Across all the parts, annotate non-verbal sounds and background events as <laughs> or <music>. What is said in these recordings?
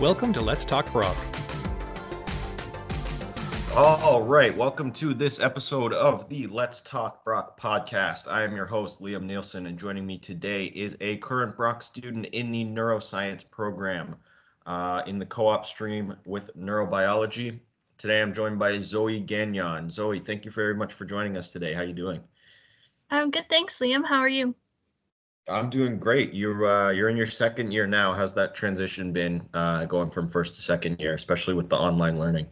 Welcome to Let's Talk Brock. All right, welcome to this episode of the Let's Talk Brock podcast. I am your host, Liam Nielsen, and joining me today is a current Brock student in the neuroscience program uh, in the co op stream with neurobiology. Today I'm joined by Zoe Gagnon. Zoe, thank you very much for joining us today. How are you doing? I'm good, thanks, Liam. How are you? I'm doing great. You're uh, you're in your second year now. How's that transition been uh, going from first to second year, especially with the online learning?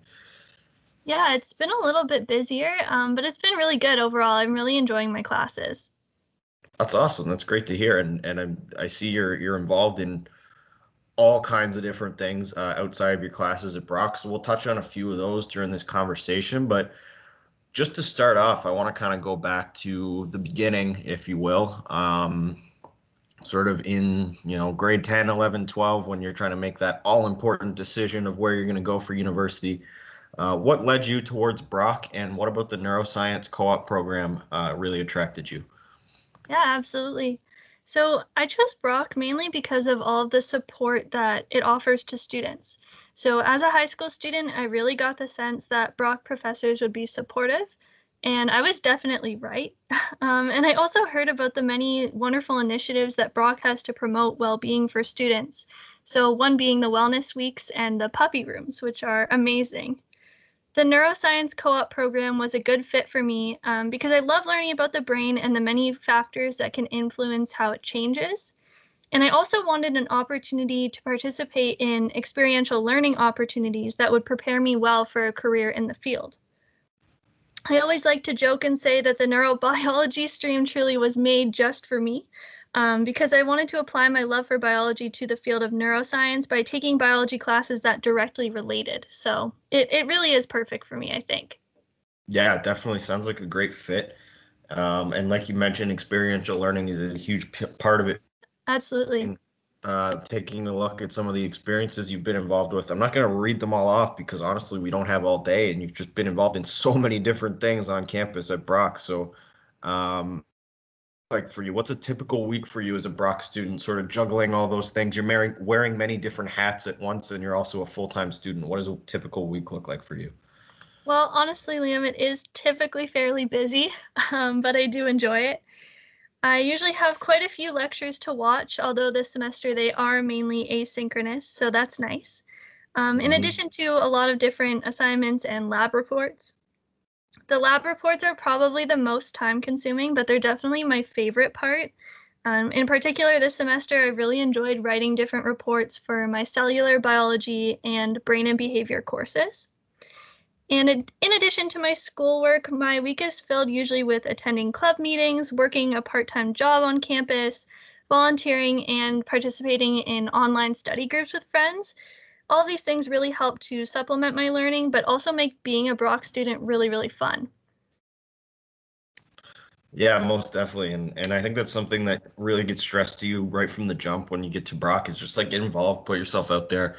Yeah, it's been a little bit busier, um, but it's been really good overall. I'm really enjoying my classes. That's awesome. That's great to hear. And and I'm, I see you're you're involved in all kinds of different things uh, outside of your classes at Brock. So we'll touch on a few of those during this conversation. But just to start off, I want to kind of go back to the beginning, if you will. Um, sort of in you know grade 10 11 12 when you're trying to make that all important decision of where you're going to go for university. Uh, what led you towards brock and what about the neuroscience co-op program uh, really attracted you? Yeah absolutely. So i chose brock mainly because of all of the support that it offers to students. So as a high school student i really got the sense that brock professors would be supportive and I was definitely right. <laughs> Um, and I also heard about the many wonderful initiatives that Brock has to promote well being for students. So, one being the wellness weeks and the puppy rooms, which are amazing. The neuroscience co op program was a good fit for me um, because I love learning about the brain and the many factors that can influence how it changes. And I also wanted an opportunity to participate in experiential learning opportunities that would prepare me well for a career in the field. I always like to joke and say that the neurobiology <laughs> stream truly was made just for me um, because I wanted to apply my love for biology to the field of neuroscience by taking biology classes that directly related. So it, it really is perfect for me, I think. Yeah, it definitely sounds like a great fit. Um, and like you mentioned, experiential learning is a huge p- part of it. Absolutely. And uh, taking a look at some of the experiences you've been involved with. I'm not going to read them all off because honestly, we don't have all day, and you've just been involved in <laughs> so many different things on campus at Brock. So, um, like for you, what's a typical week for you as a Brock student? Sort of juggling all those things. You're wearing wearing many different hats at once, and you're also a full time student. What does a typical week look like for you? Well, honestly, Liam, it is typically fairly busy, <laughs> um, but I do enjoy it. I usually have quite a few lectures to watch, although this semester they are mainly asynchronous, so that's nice. Um, in mm-hmm. addition to a lot of different assignments and lab reports. The lab reports are probably the most time consuming, but they're definitely my favorite part. Um, in particular, this semester, I really enjoyed writing different reports for my cellular biology and brain and behavior courses. And in addition to my schoolwork, my week is filled usually with attending club meetings, working a part time job on campus, volunteering, and participating in online study groups with friends. All these things really help to supplement my learning, but also make being a Brock student really, really fun. Yeah, most definitely. And and I think that's something that really gets stressed to you right from the jump when you get to Brock is just like get involved, put yourself out there,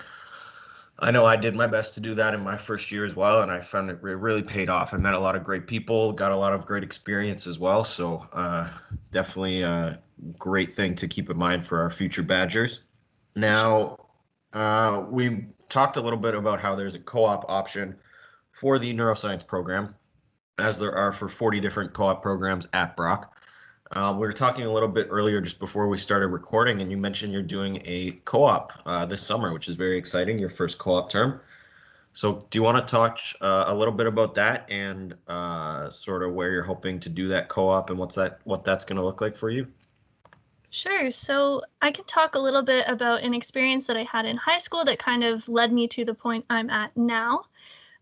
I know I did my best to do that in my first year as well, and I found it really paid off. I met a lot of great people, got a lot of great experience as well. So uh, definitely a great thing to keep in mind for our future Badgers. Now, uh, we talked a little bit about how there's a co-op option for the neuroscience program, as there are for 40 different co-op programs at Brock. Um, we were talking a little bit earlier just before we started recording, and you mentioned you're doing a co-op uh, this summer, which is very exciting. Your first co-op term. So, do you want to talk uh, a little bit about that and uh, sort of where you're hoping to do that co-op and what's that what that's going to look like for you? Sure. So I can talk a little bit about an experience that I had in high school that kind of led me to the point I'm at now.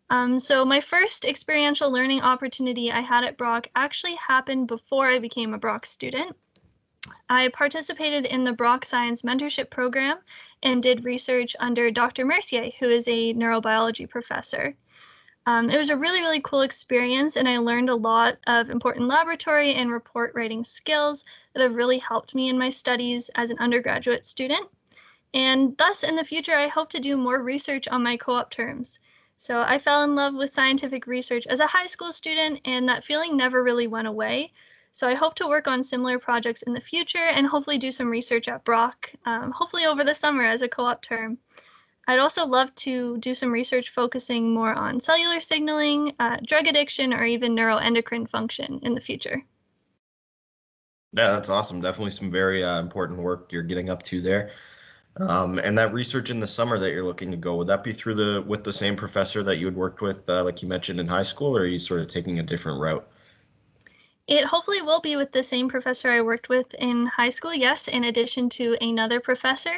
Um, so my first experiential learning opportunity I had at Brock actually happened before I became a Brock student. I participated in the Brock Science Mentorship Program and did research under Dr. Mercier, who is a neurobiology professor. Um, it was a really, really cool experience, and I learned a lot of important laboratory and report writing skills that have really helped me in my studies as an undergraduate student. And thus, in the future, I hope to do more research on my co op terms. So I fell in love with scientific research as a high school student, and that feeling never really went away. So I hope to work on similar projects in the future and hopefully do some research at Brock, um, hopefully over the summer as a co op term. I'd also love to do some research focusing more on cellular signaling, uh, drug addiction, or even neuroendocrine function in the future. Yeah, that's awesome. Definitely some very uh, important work you're getting up to there. Um, and that research in the summer that you're looking to go, would that be through the with the same professor that you had worked with, uh, like you mentioned in high school, or are you sort of taking a different route? It hopefully will be with the same professor I worked with in high school, yes, in addition to another professor.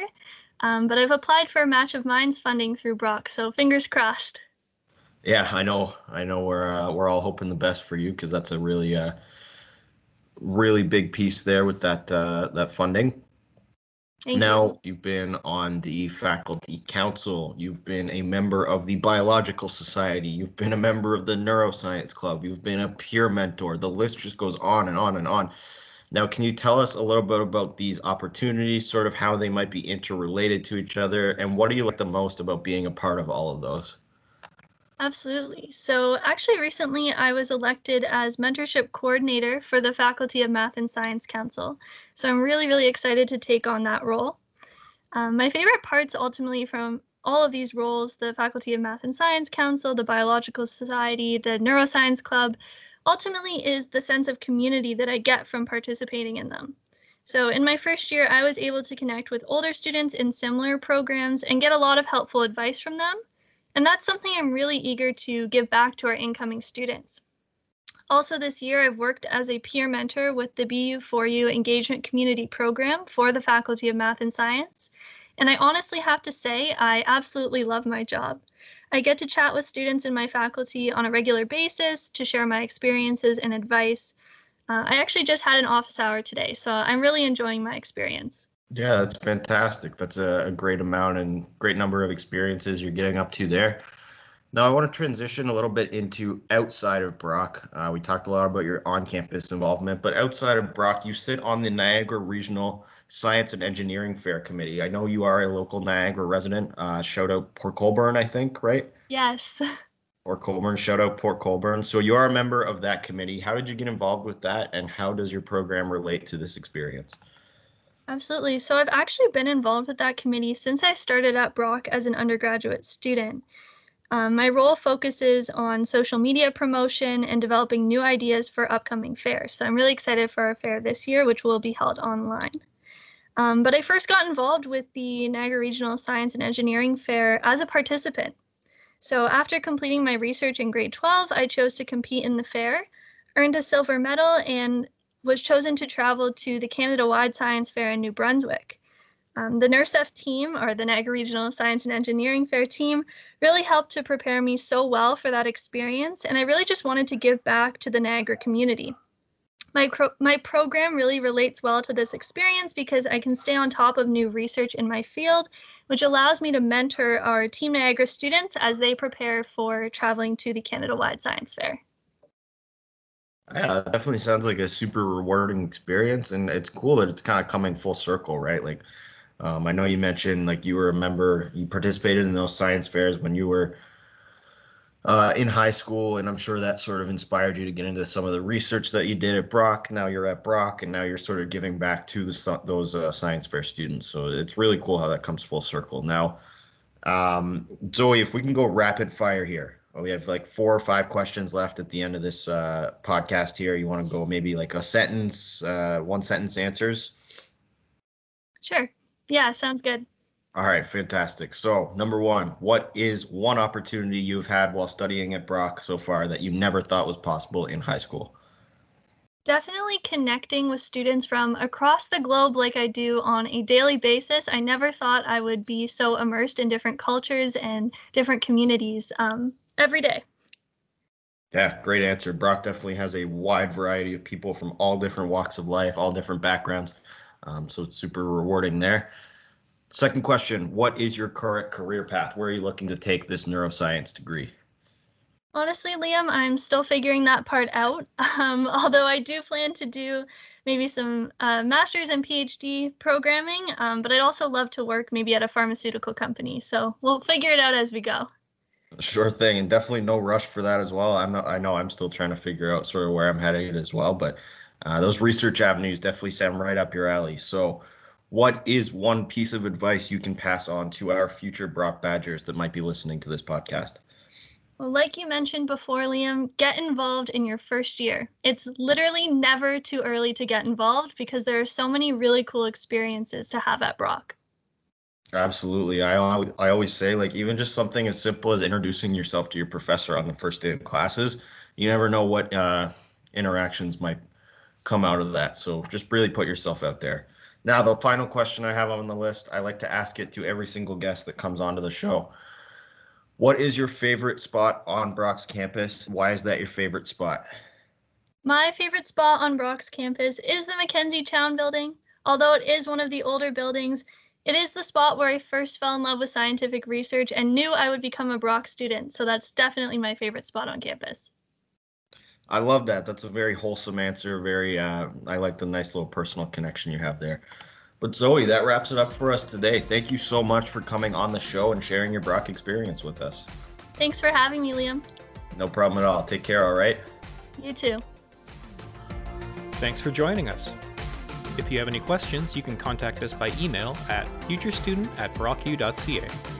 Um, but I've applied for a Match of Minds funding through Brock, so fingers crossed. Yeah, I know. I know we're uh, we're all hoping the best for you because that's a really uh, really big piece there with that uh, that funding. Thank now you. you've been on the faculty council you've been a member of the biological society you've been a member of the neuroscience club you've been a peer mentor the list just goes on and on and on now can you tell us a little bit about these opportunities sort of how they might be interrelated to each other and what do you like the most about being a part of all of those Absolutely. So, actually, recently I was elected as mentorship coordinator for the Faculty of Math and Science Council. So, I'm really, really excited to take on that role. Um, my favorite parts ultimately from all of these roles the Faculty of Math and Science Council, the Biological Society, the Neuroscience Club ultimately is the sense of community that I get from participating in them. So, in my first year, I was able to connect with older students in similar programs and get a lot of helpful advice from them. And that's something I'm really eager to give back to our incoming students. Also, this year, I've worked as a peer mentor with the BU4U Engagement Community Program for the Faculty of Math and Science. And I honestly have to say, I absolutely love my job. I get to chat with students in my faculty on a regular basis to share my experiences and advice. Uh, I actually just had an office hour today, so I'm really enjoying my experience. Yeah, that's fantastic. That's a, great amount and great number of experiences you're getting up to there. Now, I want to transition a little bit into outside of Brock. Uh, we talked a lot about your on campus involvement, but outside of Brock, you sit on the Niagara Regional Science and Engineering Fair Committee. I know you are a local Niagara resident. Uh, shout out Port Colborne, I think, right? Yes. Port Colborne, shout out Port Colborne. So you are a member of that committee. How did you get involved with that, and how does your program relate to this experience? Absolutely. So I've actually been involved with that committee since I started at Brock as an undergraduate student. Um, my role focuses on social media promotion and developing new ideas for upcoming fairs. So I'm really excited for our fair this year, which will be held online. Um, but I first got involved with the Niagara Regional Science and Engineering Fair as a participant. So after completing my research in grade 12, I chose to compete in the fair, earned a silver medal, and was chosen to travel to the Canada Wide Science Fair in New Brunswick. Um, the NERSEF team, or the Niagara Regional Science and Engineering Fair team, really helped to prepare me so well for that experience, and I really just wanted to give back to the Niagara community. My, my program really relates well to this experience because I can stay on top of new research in my field, which allows me to mentor our Team Niagara students as they prepare for traveling to the Canada Wide Science Fair. Yeah, it definitely sounds like a super rewarding experience, and it's cool that it's kind of coming full circle, right? Like, um, I know you mentioned like you were a member, you participated in those science fairs when you were uh, in high school, and I'm sure that sort of inspired you to get into some of the research that you did at Brock. Now you're at Brock, and now you're sort of giving back to the those uh, science fair students. So it's really cool how that comes full circle. Now, um, Zoe, if we can go rapid fire here, we have like four or five questions left at the end of this uh, podcast here. You want to go maybe like a sentence, uh, one sentence answers? Sure. Yeah, sounds good. All right, fantastic. So, number one, what is one opportunity you've had while studying at Brock so far that you never thought was possible in high school? Definitely connecting with students from across the globe like I do on a daily basis. I never thought I would be so immersed in different cultures and different communities. Um, every day. Yeah, great answer. Brock definitely has a wide variety of people from all different walks of life, all different backgrounds. Um, so it's super rewarding there. Second question What is your current career path? Where are you looking to take this neuroscience degree? Honestly, Liam, I'm still figuring that part out. <laughs> Um, although I do plan to do maybe some uh, master's and PhD programming, um, but I'd also love to work maybe at a pharmaceutical company. So we'll figure it out as we go. Sure thing, and definitely no rush for that as well. I'm not, I know I'm still trying to figure out sort of where I'm headed as well, but uh, those research avenues definitely sound right up your alley. So, what is one piece of advice you can pass on to our future Brock Badgers that might be listening to this podcast? Well, like you mentioned before, Liam, get involved in your first year. It's literally never too early to get involved because there are so many really cool experiences to have at Brock. Absolutely. I, I always say, like, even just something as simple as introducing yourself to your professor on the first day of classes, you never know what uh, interactions might come out of that. So just really put yourself out there. Now, the final question I have on the list, I like to ask it to every single guest that comes onto the show. What is your favorite spot on Brock's campus? Why is that your favorite spot? My favorite spot on Brock's campus is the Mackenzie Chown building. Although it is one of the older buildings, it is the spot where I first fell in love with scientific research and knew I would become a Brock student. So that's definitely my favorite spot on campus. I love that. That's a very wholesome answer. Very, uh, I like the nice little personal connection you have there. But Zoe, that wraps it up for us today. Thank you so much for coming on the show and sharing your Brock experience with us. Thanks for having me, Liam. No problem at all. Take care, all right? You too. Thanks for joining us. If you have any questions, you can contact us by email at futurestudent at brocku.ca.